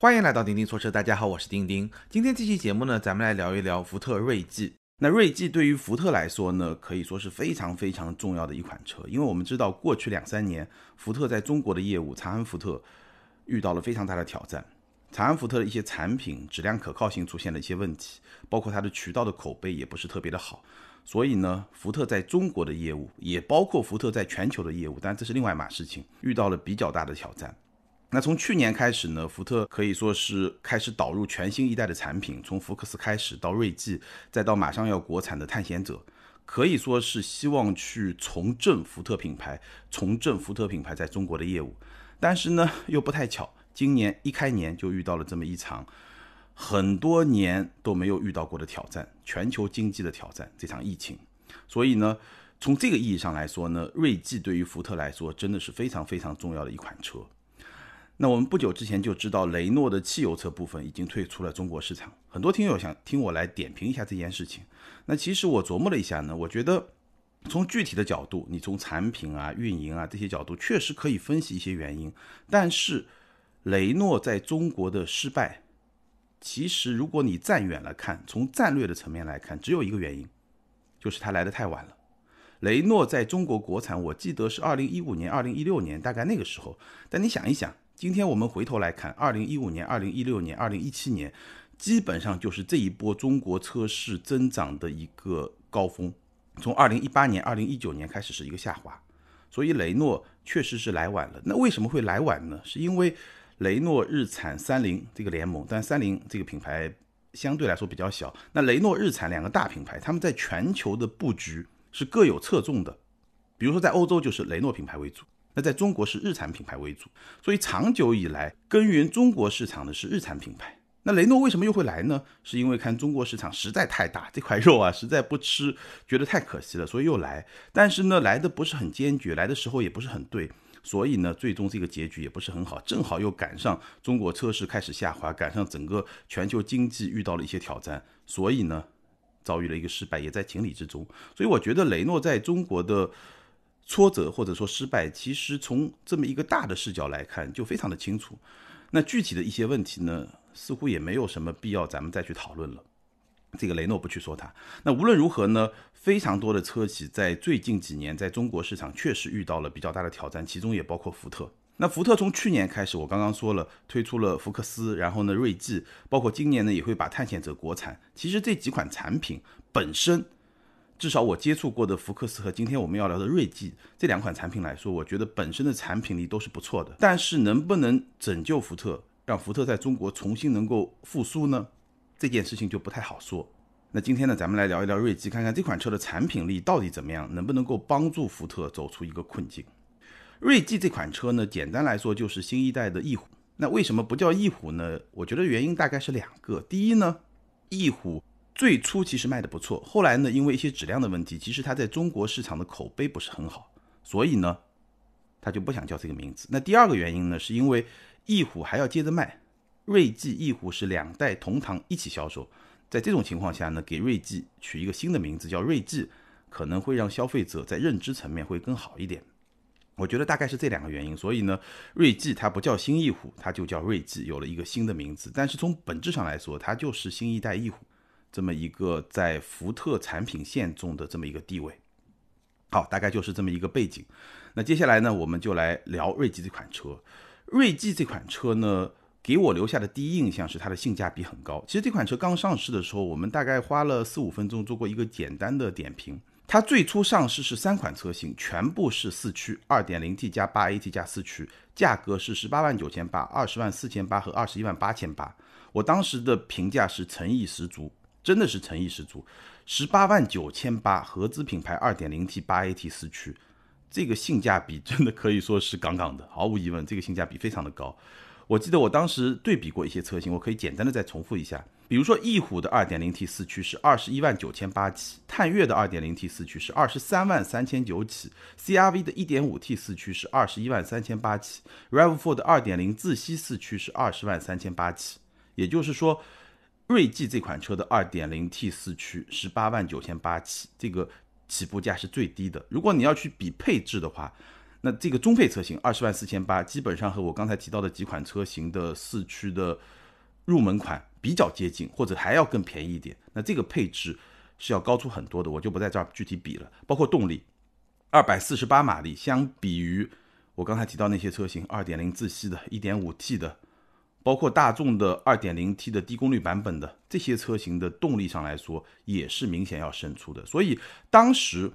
欢迎来到钉钉说车，大家好，我是钉钉。今天这期节目呢，咱们来聊一聊福特锐际。那锐际对于福特来说呢，可以说是非常非常重要的一款车，因为我们知道过去两三年，福特在中国的业务，长安福特遇到了非常大的挑战。长安福特的一些产品质量可靠性出现了一些问题，包括它的渠道的口碑也不是特别的好。所以呢，福特在中国的业务，也包括福特在全球的业务，但这是另外一码事情，遇到了比较大的挑战。那从去年开始呢，福特可以说是开始导入全新一代的产品，从福克斯开始到锐际，再到马上要国产的探险者，可以说是希望去重振福特品牌，重振福特品牌在中国的业务。但是呢，又不太巧，今年一开年就遇到了这么一场很多年都没有遇到过的挑战——全球经济的挑战，这场疫情。所以呢，从这个意义上来说呢，锐际对于福特来说真的是非常非常重要的一款车。那我们不久之前就知道雷诺的汽油车部分已经退出了中国市场，很多听友想听我来点评一下这件事情。那其实我琢磨了一下呢，我觉得从具体的角度，你从产品啊、运营啊这些角度，确实可以分析一些原因。但是雷诺在中国的失败，其实如果你站远了看，从战略的层面来看，只有一个原因，就是它来的太晚了。雷诺在中国国产，我记得是二零一五年、二零一六年，大概那个时候。但你想一想。今天我们回头来看，二零一五年、二零一六年、二零一七年，基本上就是这一波中国车市增长的一个高峰。从二零一八年、二零一九年开始是一个下滑，所以雷诺确实是来晚了。那为什么会来晚呢？是因为雷诺、日产、三菱这个联盟，但三菱这个品牌相对来说比较小。那雷诺、日产两个大品牌，他们在全球的布局是各有侧重的。比如说在欧洲就是雷诺品牌为主。那在中国是日产品牌为主，所以长久以来耕耘中国市场的是日产品牌。那雷诺为什么又会来呢？是因为看中国市场实在太大，这块肉啊实在不吃，觉得太可惜了，所以又来。但是呢，来的不是很坚决，来的时候也不是很对，所以呢，最终这个结局也不是很好。正好又赶上中国车市开始下滑，赶上整个全球经济遇到了一些挑战，所以呢，遭遇了一个失败，也在情理之中。所以我觉得雷诺在中国的。挫折或者说失败，其实从这么一个大的视角来看，就非常的清楚。那具体的一些问题呢，似乎也没有什么必要咱们再去讨论了。这个雷诺不去说它。那无论如何呢，非常多的车企在最近几年在中国市场确实遇到了比较大的挑战，其中也包括福特。那福特从去年开始，我刚刚说了，推出了福克斯，然后呢，锐际，包括今年呢也会把探险者国产。其实这几款产品本身。至少我接触过的福克斯和今天我们要聊的锐际这两款产品来说，我觉得本身的产品力都是不错的。但是能不能拯救福特，让福特在中国重新能够复苏呢？这件事情就不太好说。那今天呢，咱们来聊一聊锐际，看看这款车的产品力到底怎么样，能不能够帮助福特走出一个困境。锐际这款车呢，简单来说就是新一代的翼虎。那为什么不叫翼虎呢？我觉得原因大概是两个。第一呢，翼虎。最初其实卖的不错，后来呢，因为一些质量的问题，其实它在中国市场的口碑不是很好，所以呢，他就不想叫这个名字。那第二个原因呢，是因为翼虎还要接着卖，锐际、翼虎是两代同堂一起销售，在这种情况下呢，给锐际取一个新的名字叫锐际，可能会让消费者在认知层面会更好一点。我觉得大概是这两个原因，所以呢，锐际它不叫新翼虎，它就叫锐际，有了一个新的名字。但是从本质上来说，它就是新一代翼虎。这么一个在福特产品线中的这么一个地位，好，大概就是这么一个背景。那接下来呢，我们就来聊锐际这款车。锐际这款车呢，给我留下的第一印象是它的性价比很高。其实这款车刚上市的时候，我们大概花了四五分钟做过一个简单的点评。它最初上市是三款车型，全部是四驱，二点零 T 加八 AT 加四驱，价格是十八万九千八、二十万四千八和二十一万八千八。我当时的评价是诚意十足。真的是诚意十足，十八万九千八，合资品牌二点零 T 八 AT 四驱，这个性价比真的可以说是杠杠的，毫无疑问，这个性价比非常的高。我记得我当时对比过一些车型，我可以简单的再重复一下，比如说翼虎的二点零 T 四驱是二十一万九千八起，探岳的二点零 T 四驱是二十三万三千九起，CRV 的一点五 T 四驱是二十一万三千八起，RAV4 的二点零自吸四驱是二十万三千八起，也就是说。锐际这款车的 2.0T 四驱十八万九千八起，这个起步价是最低的。如果你要去比配置的话，那这个中配车型二十万四千八，基本上和我刚才提到的几款车型的四驱的入门款比较接近，或者还要更便宜一点。那这个配置是要高出很多的，我就不在这儿具体比了。包括动力，二百四十八马力，相比于我刚才提到那些车型，二点零自吸的、一点五 T 的，包括大众的二点零 T 的低功率版本的这些车型的动力上来说，也是明显要胜出的。所以当时。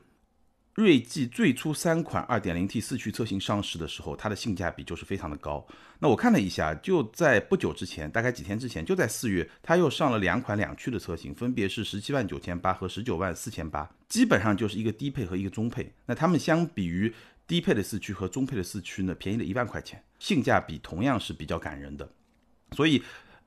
锐际最初三款 2.0T 四驱车型上市的时候，它的性价比就是非常的高。那我看了一下，就在不久之前，大概几天之前，就在四月，它又上了两款两驱的车型，分别是十七万九千八和十九万四千八，基本上就是一个低配和一个中配。那它们相比于低配的四驱和中配的四驱呢，便宜了一万块钱，性价比同样是比较感人的。所以。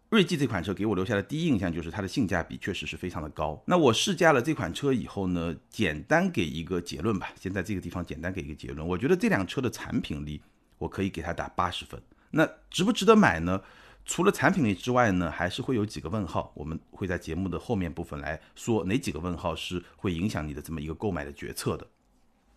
锐际这款车给我留下的第一印象就是它的性价比确实是非常的高。那我试驾了这款车以后呢，简单给一个结论吧。先在这个地方简单给一个结论，我觉得这辆车的产品力我可以给它打八十分。那值不值得买呢？除了产品力之外呢，还是会有几个问号。我们会在节目的后面部分来说哪几个问号是会影响你的这么一个购买的决策的。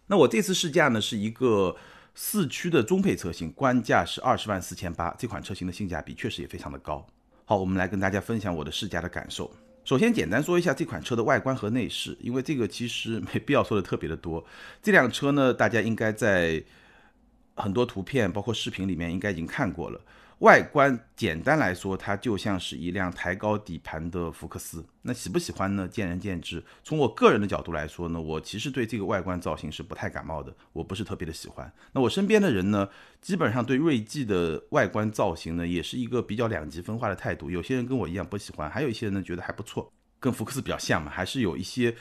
那我这次试驾呢是一个四驱的中配车型，官价是二十万四千八，这款车型的性价比确实也非常的高。好，我们来跟大家分享我的试驾的感受。首先，简单说一下这款车的外观和内饰，因为这个其实没必要说的特别的多。这辆车呢，大家应该在很多图片，包括视频里面应该已经看过了。外观简单来说，它就像是一辆抬高底盘的福克斯。那喜不喜欢呢？见仁见智。从我个人的角度来说呢，我其实对这个外观造型是不太感冒的，我不是特别的喜欢。那我身边的人呢，基本上对锐际的外观造型呢，也是一个比较两极分化的态度。有些人跟我一样不喜欢，还有一些人呢觉得还不错，跟福克斯比较像嘛，还是有一些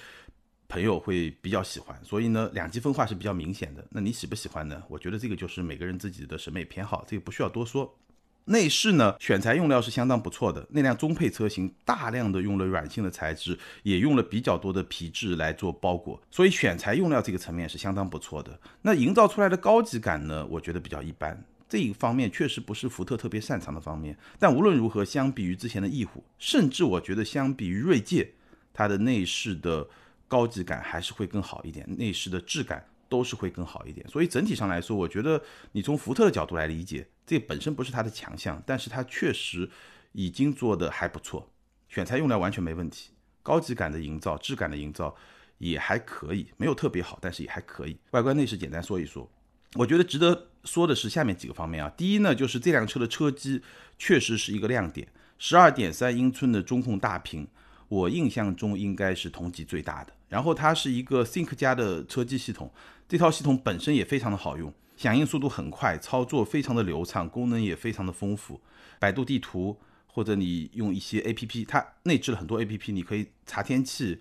朋友会比较喜欢。所以呢，两极分化是比较明显的。那你喜不喜欢呢？我觉得这个就是每个人自己的审美偏好，这个不需要多说。内饰呢，选材用料是相当不错的。那辆中配车型大量的用了软性的材质，也用了比较多的皮质来做包裹，所以选材用料这个层面是相当不错的。那营造出来的高级感呢，我觉得比较一般。这一方面确实不是福特特别擅长的方面。但无论如何，相比于之前的翼虎，甚至我觉得相比于锐界，它的内饰的高级感还是会更好一点，内饰的质感都是会更好一点。所以整体上来说，我觉得你从福特的角度来理解。这本身不是它的强项，但是它确实已经做的还不错，选材用料完全没问题，高级感的营造、质感的营造也还可以，没有特别好，但是也还可以。外观内饰简单说一说，我觉得值得说的是下面几个方面啊。第一呢，就是这辆车的车机确实是一个亮点，十二点三英寸的中控大屏，我印象中应该是同级最大的。然后它是一个 Think 加的车机系统，这套系统本身也非常的好用。响应速度很快，操作非常的流畅，功能也非常的丰富。百度地图或者你用一些 A P P，它内置了很多 A P P，你可以查天气、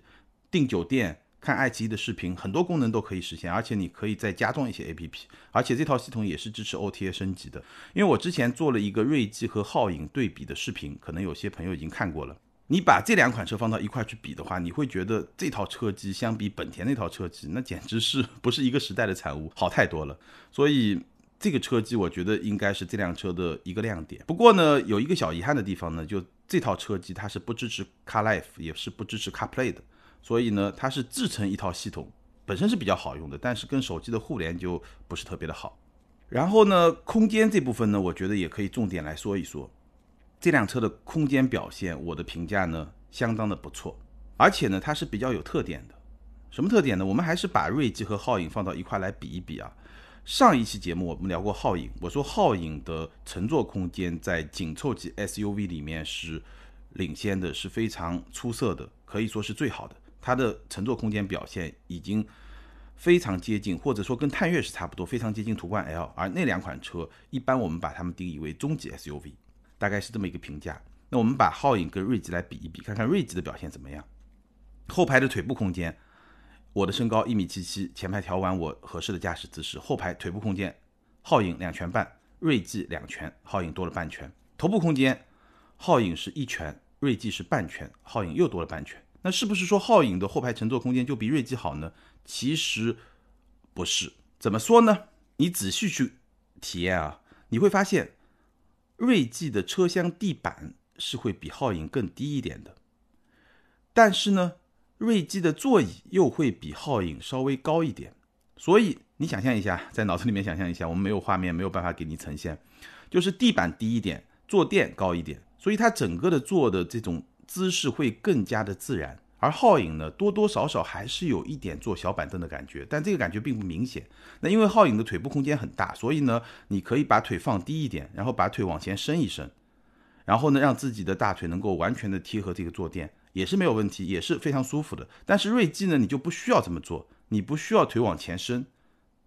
订酒店、看爱奇艺的视频，很多功能都可以实现。而且你可以再加装一些 A P P，而且这套系统也是支持 O T A 升级的。因为我之前做了一个锐际和皓影对比的视频，可能有些朋友已经看过了。你把这两款车放到一块去比的话，你会觉得这套车机相比本田那套车机，那简直是不是一个时代的产物，好太多了。所以这个车机我觉得应该是这辆车的一个亮点。不过呢，有一个小遗憾的地方呢，就这套车机它是不支持 CarLife，也是不支持 CarPlay 的。所以呢，它是制成一套系统，本身是比较好用的，但是跟手机的互联就不是特别的好。然后呢，空间这部分呢，我觉得也可以重点来说一说。这辆车的空间表现，我的评价呢相当的不错，而且呢它是比较有特点的。什么特点呢？我们还是把锐际和皓影放到一块来比一比啊。上一期节目我们聊过皓影，我说皓影的乘坐空间在紧凑级 SUV 里面是领先的，是非常出色的，可以说是最好的。它的乘坐空间表现已经非常接近，或者说跟探岳是差不多，非常接近途观 L。而那两款车，一般我们把它们定义为中级 SUV。大概是这么一个评价。那我们把皓影跟锐际来比一比，看看锐际的表现怎么样。后排的腿部空间，我的身高一米七七，前排调完我合适的驾驶姿势，后排腿部空间，皓影两拳半，锐际两拳，皓影多了半拳。头部空间，皓影是一拳，锐际是半拳，皓影又多了半拳。那是不是说皓影的后排乘坐空间就比锐际好呢？其实不是。怎么说呢？你仔细去体验啊，你会发现。锐际的车厢地板是会比皓影更低一点的，但是呢，锐际的座椅又会比皓影稍微高一点，所以你想象一下，在脑子里面想象一下，我们没有画面，没有办法给你呈现，就是地板低一点，坐垫高一点，所以它整个的坐的这种姿势会更加的自然。而皓影呢，多多少少还是有一点坐小板凳的感觉，但这个感觉并不明显。那因为皓影的腿部空间很大，所以呢，你可以把腿放低一点，然后把腿往前伸一伸，然后呢，让自己的大腿能够完全的贴合这个坐垫，也是没有问题，也是非常舒服的。但是锐际呢，你就不需要这么做。你不需要腿往前伸，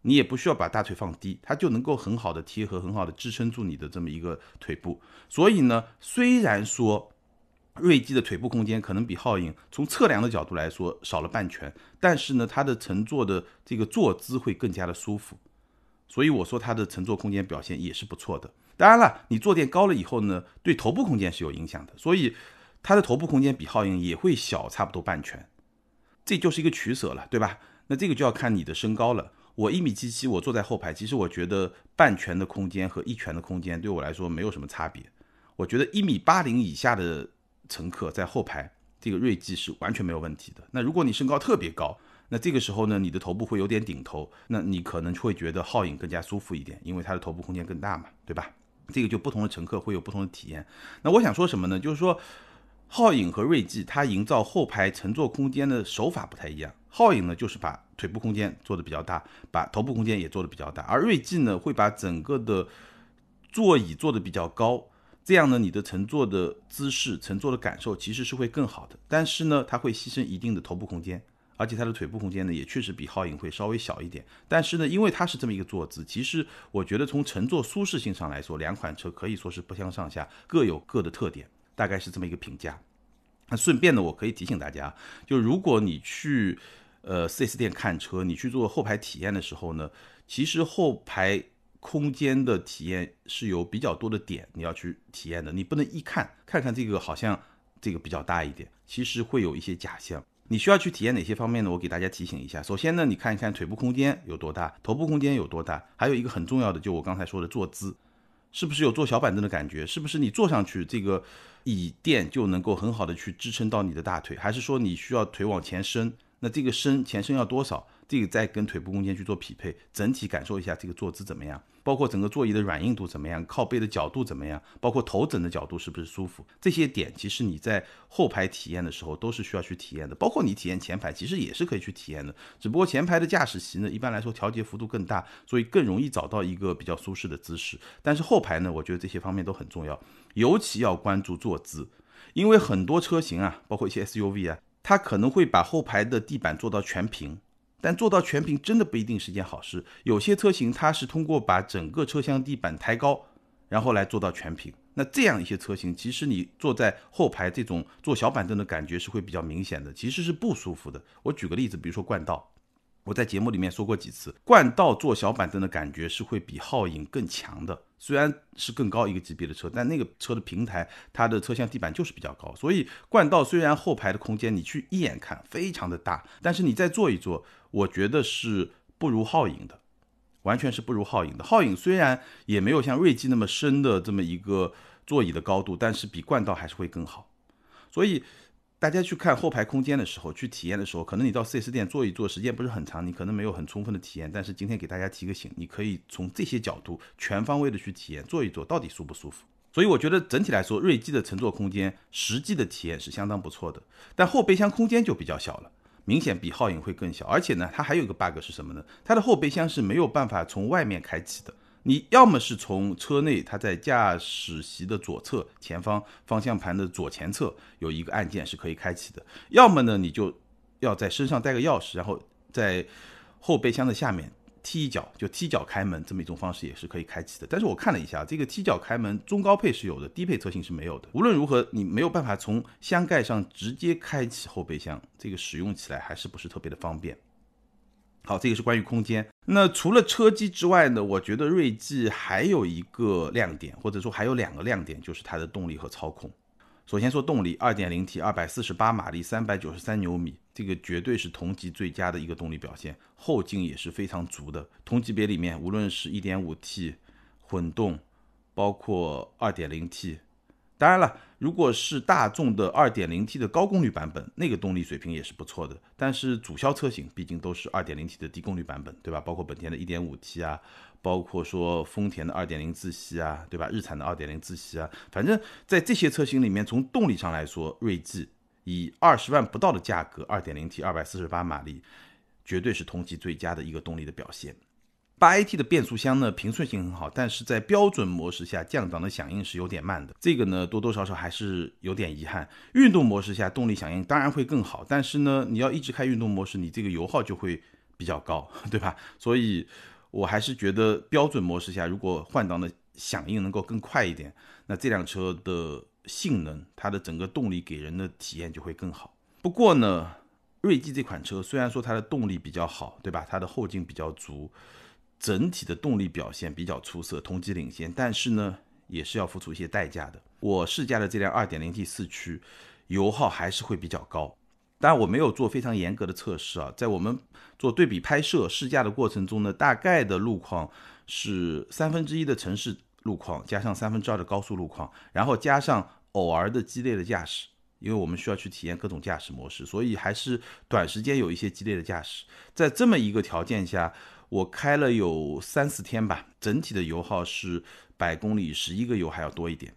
你也不需要把大腿放低，它就能够很好的贴合，很好的支撑住你的这么一个腿部。所以呢，虽然说锐际的腿部空间可能比皓影从测量的角度来说少了半拳，但是呢，它的乘坐的这个坐姿会更加的舒服。所以我说它的乘坐空间表现也是不错的。当然了，你坐垫高了以后呢，对头部空间是有影响的，所以它的头部空间比皓影也会小差不多半拳，这就是一个取舍了，对吧？那这个就要看你的身高了。我一米七七，我坐在后排，其实我觉得半拳的空间和一拳的空间对我来说没有什么差别。我觉得一米八零以下的乘客在后排，这个锐际是完全没有问题的。那如果你身高特别高，那这个时候呢，你的头部会有点顶头，那你可能会觉得皓影更加舒服一点，因为它的头部空间更大嘛，对吧？这个就不同的乘客会有不同的体验。那我想说什么呢？就是说。皓影和锐际，它营造后排乘坐空间的手法不太一样。皓影呢，就是把腿部空间做的比较大，把头部空间也做的比较大，而锐际呢，会把整个的座椅做的比较高，这样呢，你的乘坐的姿势、乘坐的感受其实是会更好的。但是呢，它会牺牲一定的头部空间，而且它的腿部空间呢，也确实比皓影会稍微小一点。但是呢，因为它是这么一个坐姿，其实我觉得从乘坐舒适性上来说，两款车可以说是不相上下，各有各的特点。大概是这么一个评价。那顺便呢，我可以提醒大家，就如果你去呃 4S 店看车，你去做后排体验的时候呢，其实后排空间的体验是有比较多的点你要去体验的。你不能一看看看这个好像这个比较大一点，其实会有一些假象。你需要去体验哪些方面呢？我给大家提醒一下。首先呢，你看一看腿部空间有多大，头部空间有多大，还有一个很重要的，就我刚才说的坐姿。是不是有坐小板凳的感觉？是不是你坐上去这个椅垫就能够很好的去支撑到你的大腿？还是说你需要腿往前伸？那这个伸前伸要多少？这个再跟腿部空间去做匹配，整体感受一下这个坐姿怎么样？包括整个座椅的软硬度怎么样？靠背的角度怎么样？包括头枕的角度是不是舒服？这些点其实你在后排体验的时候都是需要去体验的。包括你体验前排，其实也是可以去体验的。只不过前排的驾驶席呢，一般来说调节幅度更大，所以更容易找到一个比较舒适的姿势。但是后排呢，我觉得这些方面都很重要，尤其要关注坐姿，因为很多车型啊，包括一些 SUV 啊，它可能会把后排的地板做到全平。但做到全屏真的不一定是件好事。有些车型它是通过把整个车厢地板抬高，然后来做到全屏。那这样一些车型，其实你坐在后排这种坐小板凳的感觉是会比较明显的，其实是不舒服的。我举个例子，比如说冠道。我在节目里面说过几次，冠道坐小板凳的感觉是会比皓影更强的。虽然是更高一个级别的车，但那个车的平台，它的车厢地板就是比较高。所以冠道虽然后排的空间你去一眼看非常的大，但是你再坐一坐，我觉得是不如皓影的，完全是不如皓影的。皓影虽然也没有像锐际那么深的这么一个座椅的高度，但是比冠道还是会更好。所以。大家去看后排空间的时候，去体验的时候，可能你到 4S 店坐一坐，时间不是很长，你可能没有很充分的体验。但是今天给大家提个醒，你可以从这些角度全方位的去体验，坐一坐到底舒不舒服。所以我觉得整体来说，锐际的乘坐空间实际的体验是相当不错的。但后备箱空间就比较小了，明显比皓影会更小。而且呢，它还有一个 bug 是什么呢？它的后备箱是没有办法从外面开启的。你要么是从车内，它在驾驶席的左侧前方方向盘的左前侧有一个按键是可以开启的；要么呢，你就要在身上带个钥匙，然后在后备箱的下面踢一脚，就踢脚开门，这么一种方式也是可以开启的。但是我看了一下，这个踢脚开门中高配是有的，低配车型是没有的。无论如何，你没有办法从箱盖上直接开启后备箱，这个使用起来还是不是特别的方便。好，这个是关于空间。那除了车机之外呢？我觉得锐际还有一个亮点，或者说还有两个亮点，就是它的动力和操控。首先说动力，2.0T，二百四十八马力，三百九十三牛米，这个绝对是同级最佳的一个动力表现，后劲也是非常足的。同级别里面，无论是一点五 T 混动，包括二点零 T，当然了。如果是大众的 2.0T 的高功率版本，那个动力水平也是不错的。但是主销车型毕竟都是 2.0T 的低功率版本，对吧？包括本田的 1.5T 啊，包括说丰田的2.0自吸啊，对吧？日产的2.0自吸啊，反正在这些车型里面，从动力上来说，锐际以二十万不到的价格，2.0T 248马力，绝对是同级最佳的一个动力的表现。八 AT 的变速箱呢，平顺性很好，但是在标准模式下降档的响应是有点慢的，这个呢多多少少还是有点遗憾。运动模式下动力响应当然会更好，但是呢你要一直开运动模式，你这个油耗就会比较高，对吧？所以我还是觉得标准模式下如果换挡的响应能够更快一点，那这辆车的性能，它的整个动力给人的体验就会更好。不过呢，锐际这款车虽然说它的动力比较好，对吧？它的后劲比较足。整体的动力表现比较出色，同级领先，但是呢，也是要付出一些代价的。我试驾的这辆 2.0T 四驱，油耗还是会比较高。当然，我没有做非常严格的测试啊，在我们做对比拍摄试驾的过程中呢，大概的路况是三分之一的城市路况，加上三分之二的高速路况，然后加上偶尔的激烈的驾驶，因为我们需要去体验各种驾驶模式，所以还是短时间有一些激烈的驾驶。在这么一个条件下。我开了有三四天吧，整体的油耗是百公里十一个油还要多一点。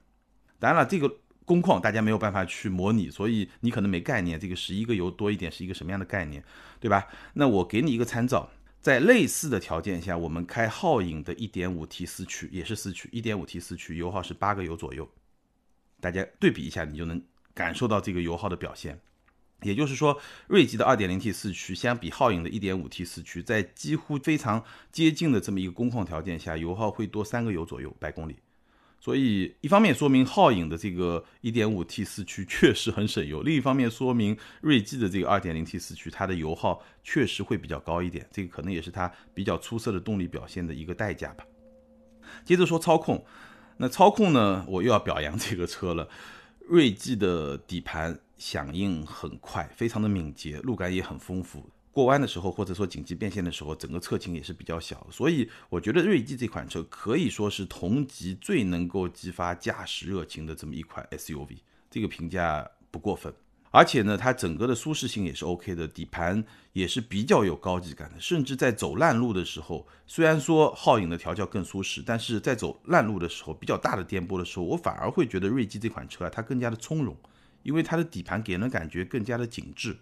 当然了，这个工况大家没有办法去模拟，所以你可能没概念，这个十一个油多一点是一个什么样的概念，对吧？那我给你一个参照，在类似的条件下，我们开皓影的 1.5T 四驱也是四驱，1.5T 四驱油耗是八个油左右，大家对比一下，你就能感受到这个油耗的表现。也就是说，锐际的 2.0T 四驱相比皓影的 1.5T 四驱，在几乎非常接近的这么一个工况条件下，油耗会多三个油左右百公里。所以，一方面说明皓影的这个 1.5T 四驱确实很省油，另一方面说明锐际的这个 2.0T 四驱它的油耗确实会比较高一点。这个可能也是它比较出色的动力表现的一个代价吧。接着说操控，那操控呢，我又要表扬这个车了，锐际的底盘。响应很快，非常的敏捷，路感也很丰富。过弯的时候，或者说紧急变线的时候，整个侧倾也是比较小。所以我觉得锐际这款车可以说是同级最能够激发驾驶热情的这么一款 SUV，这个评价不过分。而且呢，它整个的舒适性也是 OK 的，底盘也是比较有高级感的。甚至在走烂路的时候，虽然说皓影的调教更舒适，但是在走烂路的时候，比较大的颠簸的时候，我反而会觉得锐际这款车啊，它更加的从容。因为它的底盘给人的感觉更加的紧致，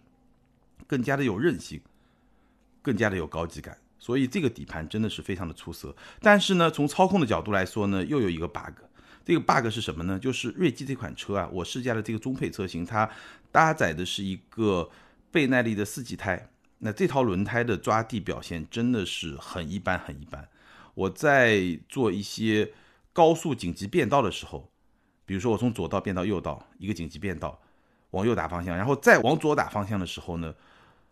更加的有韧性，更加的有高级感，所以这个底盘真的是非常的出色。但是呢，从操控的角度来说呢，又有一个 bug。这个 bug 是什么呢？就是锐际这款车啊，我试驾的这个中配车型，它搭载的是一个倍耐力的四季胎，那这套轮胎的抓地表现真的是很一般，很一般。我在做一些高速紧急变道的时候。比如说我从左道变到右道，一个紧急变道，往右打方向，然后再往左打方向的时候呢，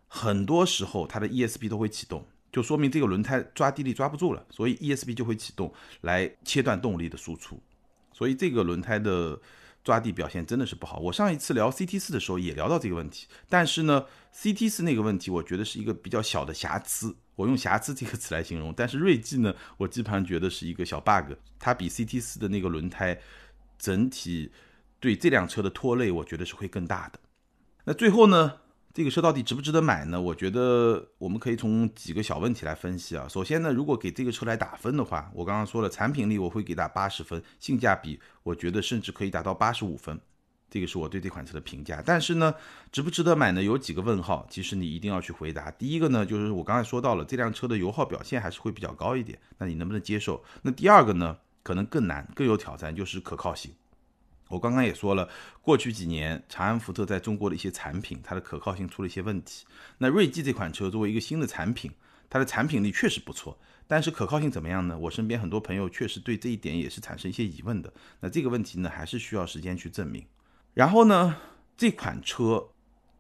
很多时候它的 ESP 都会启动，就说明这个轮胎抓地力抓不住了，所以 ESP 就会启动来切断动力的输出，所以这个轮胎的抓地表现真的是不好。我上一次聊 CT 四的时候也聊到这个问题，但是呢，CT 四那个问题我觉得是一个比较小的瑕疵，我用瑕疵这个词来形容，但是锐际呢，我基本上觉得是一个小 bug，它比 CT 四的那个轮胎。整体对这辆车的拖累，我觉得是会更大的。那最后呢，这个车到底值不值得买呢？我觉得我们可以从几个小问题来分析啊。首先呢，如果给这个车来打分的话，我刚刚说了，产品力我会给它八十分，性价比我觉得甚至可以达到八十五分，这个是我对这款车的评价。但是呢，值不值得买呢？有几个问号，其实你一定要去回答。第一个呢，就是我刚才说到了，这辆车的油耗表现还是会比较高一点，那你能不能接受？那第二个呢？可能更难、更有挑战，就是可靠性。我刚刚也说了，过去几年长安福特在中国的一些产品，它的可靠性出了一些问题。那锐际这款车作为一个新的产品，它的产品力确实不错，但是可靠性怎么样呢？我身边很多朋友确实对这一点也是产生一些疑问的。那这个问题呢，还是需要时间去证明。然后呢，这款车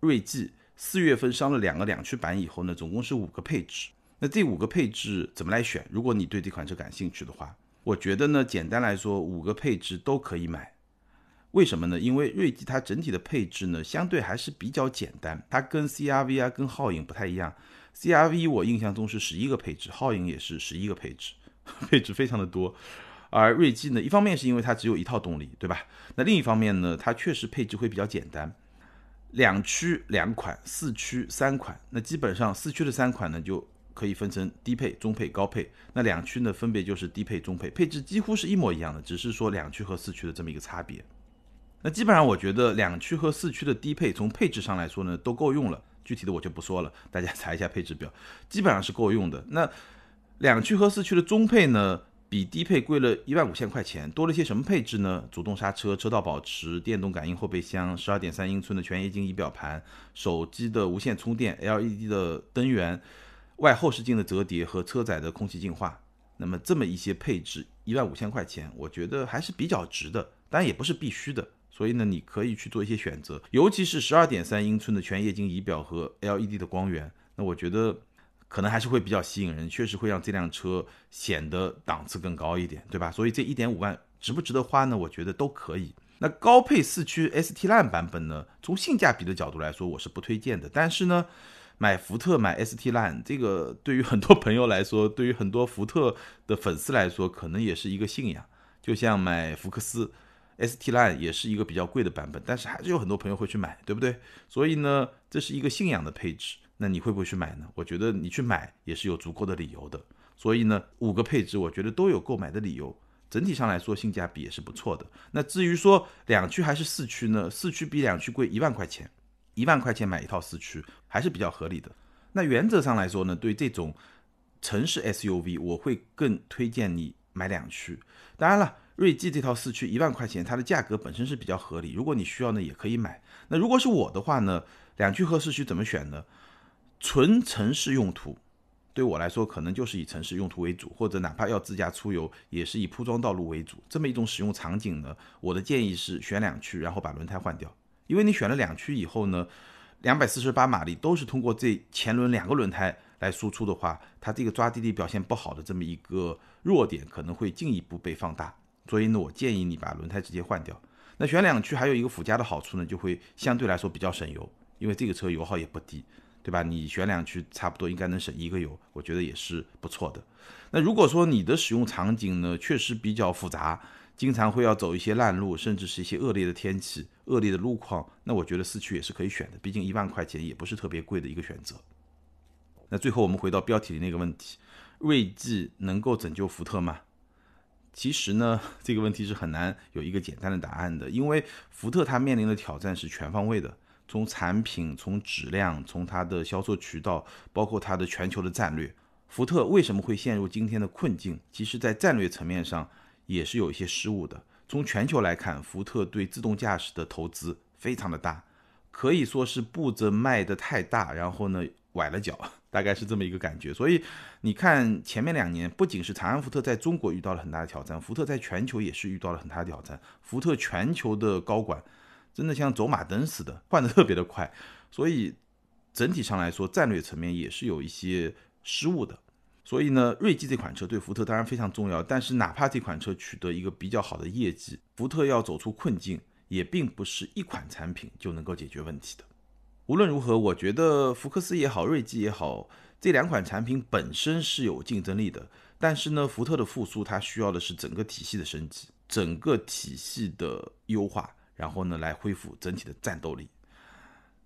锐际四月份上了两个两驱版以后呢，总共是五个配置。那这五个配置怎么来选？如果你对这款车感兴趣的话。我觉得呢，简单来说，五个配置都可以买。为什么呢？因为锐际它整体的配置呢，相对还是比较简单。它跟 CRV 啊、跟皓影不太一样。CRV 我印象中是十一个配置，皓影也是十一个配置，配置非常的多。而锐际呢，一方面是因为它只有一套动力，对吧？那另一方面呢，它确实配置会比较简单，两驱两款，四驱三款。那基本上四驱的三款呢，就可以分成低配、中配、高配。那两驱呢，分别就是低配、中配，配置几乎是一模一样的，只是说两驱和四驱的这么一个差别。那基本上我觉得两驱和四驱的低配从配置上来说呢，都够用了。具体的我就不说了，大家查一下配置表，基本上是够用的。那两驱和四驱的中配呢？比低配贵了一万五千块钱，多了些什么配置呢？主动刹车、车道保持、电动感应后备箱、十二点三英寸的全液晶仪表盘、手机的无线充电、LED 的灯源、外后视镜的折叠和车载的空气净化。那么这么一些配置，一万五千块钱，我觉得还是比较值的，当然也不是必须的。所以呢，你可以去做一些选择，尤其是十二点三英寸的全液晶仪表和 LED 的光源，那我觉得。可能还是会比较吸引人，确实会让这辆车显得档次更高一点，对吧？所以这一点五万值不值得花呢？我觉得都可以。那高配四驱 ST Line 版本呢？从性价比的角度来说，我是不推荐的。但是呢，买福特买 ST Line 这个 对于很多朋友来说，对于很多福特的粉丝来说，可能也是一个信仰。就像买福克斯 ST Line 也是一个比较贵的版本，但是还是有很多朋友会去买，对不对？所以呢，这是一个信仰的配置。那你会不会去买呢？我觉得你去买也是有足够的理由的。所以呢，五个配置我觉得都有购买的理由，整体上来说性价比也是不错的。那至于说两驱还是四驱呢？四驱比两驱贵一万块钱，一万块钱买一套四驱还是比较合理的。那原则上来说呢，对这种城市 SUV，我会更推荐你买两驱。当然了，锐际这套四驱一万块钱，它的价格本身是比较合理。如果你需要呢，也可以买。那如果是我的话呢，两驱和四驱怎么选呢？纯城市用途，对我来说可能就是以城市用途为主，或者哪怕要自驾出游，也是以铺装道路为主。这么一种使用场景呢，我的建议是选两驱，然后把轮胎换掉。因为你选了两驱以后呢，两百四十八马力都是通过这前轮两个轮胎来输出的话，它这个抓地力表现不好的这么一个弱点可能会进一步被放大。所以呢，我建议你把轮胎直接换掉。那选两驱还有一个附加的好处呢，就会相对来说比较省油，因为这个车油耗也不低。对吧？你选两驱差不多应该能省一个油，我觉得也是不错的。那如果说你的使用场景呢，确实比较复杂，经常会要走一些烂路，甚至是一些恶劣的天气、恶劣的路况，那我觉得四驱也是可以选的。毕竟一万块钱也不是特别贵的一个选择。那最后我们回到标题里那个问题：锐际能够拯救福特吗？其实呢，这个问题是很难有一个简单的答案的，因为福特它面临的挑战是全方位的。从产品、从质量、从它的销售渠道，包括它的全球的战略，福特为什么会陷入今天的困境？其实，在战略层面上也是有一些失误的。从全球来看，福特对自动驾驶的投资非常的大，可以说是步子迈得太大，然后呢崴了脚，大概是这么一个感觉。所以你看前面两年，不仅是长安福特在中国遇到了很大的挑战，福特在全球也是遇到了很大的挑战。福特全球的高管。真的像走马灯似的，换的特别的快，所以整体上来说，战略层面也是有一些失误的。所以呢，锐际这款车对福特当然非常重要，但是哪怕这款车取得一个比较好的业绩，福特要走出困境，也并不是一款产品就能够解决问题的。无论如何，我觉得福克斯也好，锐际也好，这两款产品本身是有竞争力的。但是呢，福特的复苏它需要的是整个体系的升级，整个体系的优化。然后呢，来恢复整体的战斗力。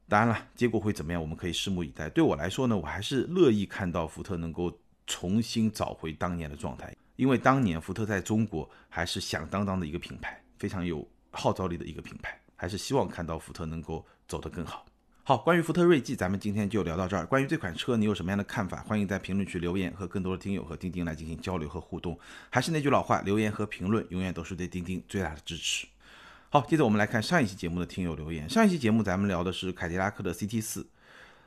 当然了，结果会怎么样，我们可以拭目以待。对我来说呢，我还是乐意看到福特能够重新找回当年的状态，因为当年福特在中国还是响当当的一个品牌，非常有号召力的一个品牌。还是希望看到福特能够走得更好。好，关于福特锐际，咱们今天就聊到这儿。关于这款车，你有什么样的看法？欢迎在评论区留言，和更多的听友和钉钉来进行交流和互动。还是那句老话，留言和评论永远都是对钉钉最大的支持。好，接着我们来看上一期节目的听友留言。上一期节目咱们聊的是凯迪拉克的 CT 四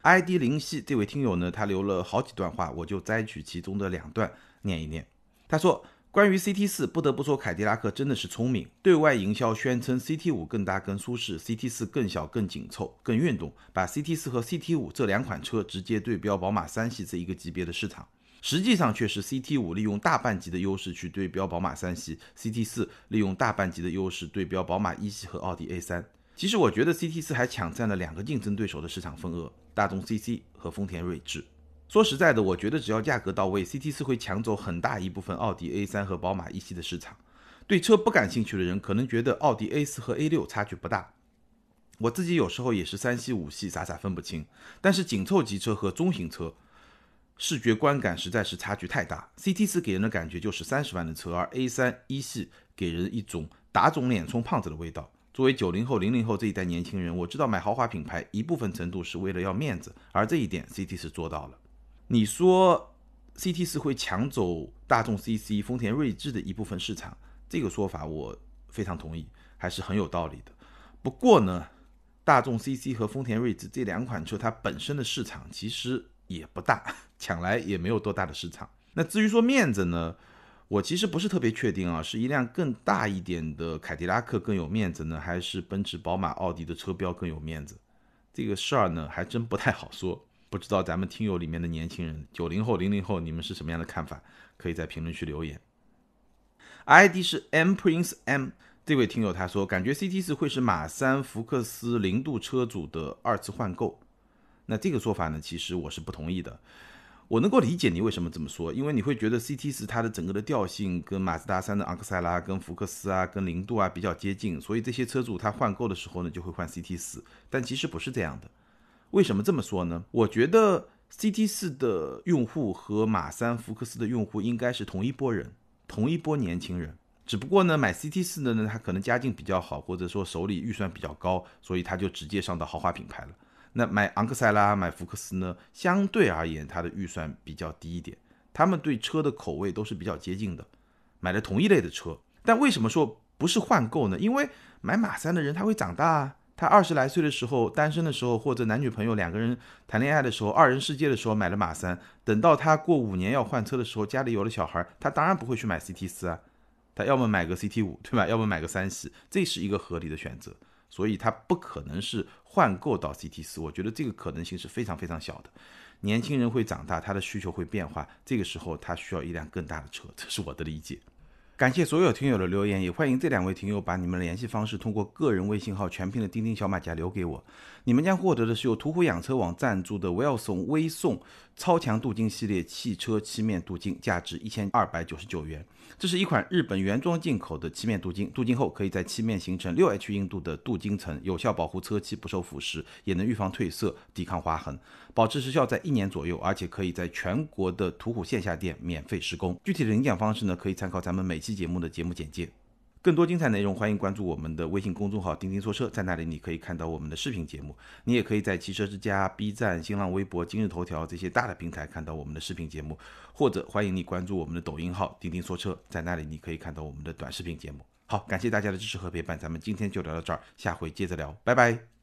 ，ID 灵犀这位听友呢，他留了好几段话，我就摘取其中的两段念一念。他说：“关于 CT 四，不得不说凯迪拉克真的是聪明，对外营销宣称 CT 五更大更舒适，CT 四更小更紧凑更运动，把 CT 四和 CT 五这两款车直接对标宝马三系这一个级别的市场。”实际上却是 CT 五利用大半级的优势去对标宝马三系，CT 四利用大半级的优势对标宝马一系和奥迪 A 三。其实我觉得 CT 四还抢占了两个竞争对手的市场份额，大众 CC 和丰田锐志。说实在的，我觉得只要价格到位，CT 四会抢走很大一部分奥迪 A 三和宝马一系的市场。对车不感兴趣的人可能觉得奥迪 A 四和 A 六差距不大。我自己有时候也是三系五系，傻傻分不清。但是紧凑级车和中型车，视觉观感实在是差距太大。CT 四给人的感觉就是三十万的车，而 A 三一系给人一种打肿脸充胖子的味道。作为九零后、零零后这一代年轻人，我知道买豪华品牌一部分程度是为了要面子，而这一点 CT 四做到了。你说 CT 四会抢走大众 CC、丰田锐志的一部分市场，这个说法我非常同意，还是很有道理的。不过呢？大众 CC 和丰田锐志这两款车，它本身的市场其实也不大，抢来也没有多大的市场。那至于说面子呢，我其实不是特别确定啊，是一辆更大一点的凯迪拉克更有面子呢，还是奔驰、宝马、奥迪的车标更有面子？这个事儿呢，还真不太好说。不知道咱们听友里面的年轻人，九零后、零零后，你们是什么样的看法？可以在评论区留言。ID 是 M Prince M。这位听友他说，感觉 CT 四会是马三、福克斯零度车主的二次换购。那这个说法呢，其实我是不同意的。我能够理解你为什么这么说，因为你会觉得 CT 四它的整个的调性跟马自达三的昂克赛拉、跟福克斯啊、跟零度啊比较接近，所以这些车主他换购的时候呢，就会换 CT 四。但其实不是这样的。为什么这么说呢？我觉得 CT 四的用户和马三、福克斯的用户应该是同一波人，同一波年轻人。只不过呢，买 CT 四的呢，他可能家境比较好，或者说手里预算比较高，所以他就直接上到豪华品牌了。那买昂克赛拉、买福克斯呢，相对而言它的预算比较低一点，他们对车的口味都是比较接近的，买了同一类的车。但为什么说不是换购呢？因为买马三的人他会长大啊，他二十来岁的时候单身的时候，或者男女朋友两个人谈恋爱的时候，二人世界的时候买了马三，等到他过五年要换车的时候，家里有了小孩，他当然不会去买 CT 四啊。他要么买个 CT 五，对吧？要么买个三系，这是一个合理的选择，所以他不可能是换购到 CT 四。我觉得这个可能性是非常非常小的。年轻人会长大，他的需求会变化，这个时候他需要一辆更大的车，这是我的理解。感谢所有听友的留言，也欢迎这两位听友把你们的联系方式通过个人微信号全拼的钉钉小马甲留给我。你们将获得的是由途虎养车网赞助的 Wilson 微送超强镀金系列汽车漆面镀金，价值一千二百九十九元。这是一款日本原装进口的漆面镀金，镀金后可以在漆面形成六 H 硬度的镀金层，有效保护车漆不受腐蚀，也能预防褪色、抵抗划痕，保持时效在一年左右，而且可以在全国的途虎线下店免费施工。具体的领奖方式呢，可以参考咱们每期节目的节目简介。更多精彩内容，欢迎关注我们的微信公众号“钉钉说车”，在那里你可以看到我们的视频节目。你也可以在汽车之家、B 站、新浪微博、今日头条这些大的平台看到我们的视频节目，或者欢迎你关注我们的抖音号“钉钉说车”，在那里你可以看到我们的短视频节目。好，感谢大家的支持和陪伴，咱们今天就聊到这儿，下回接着聊，拜拜。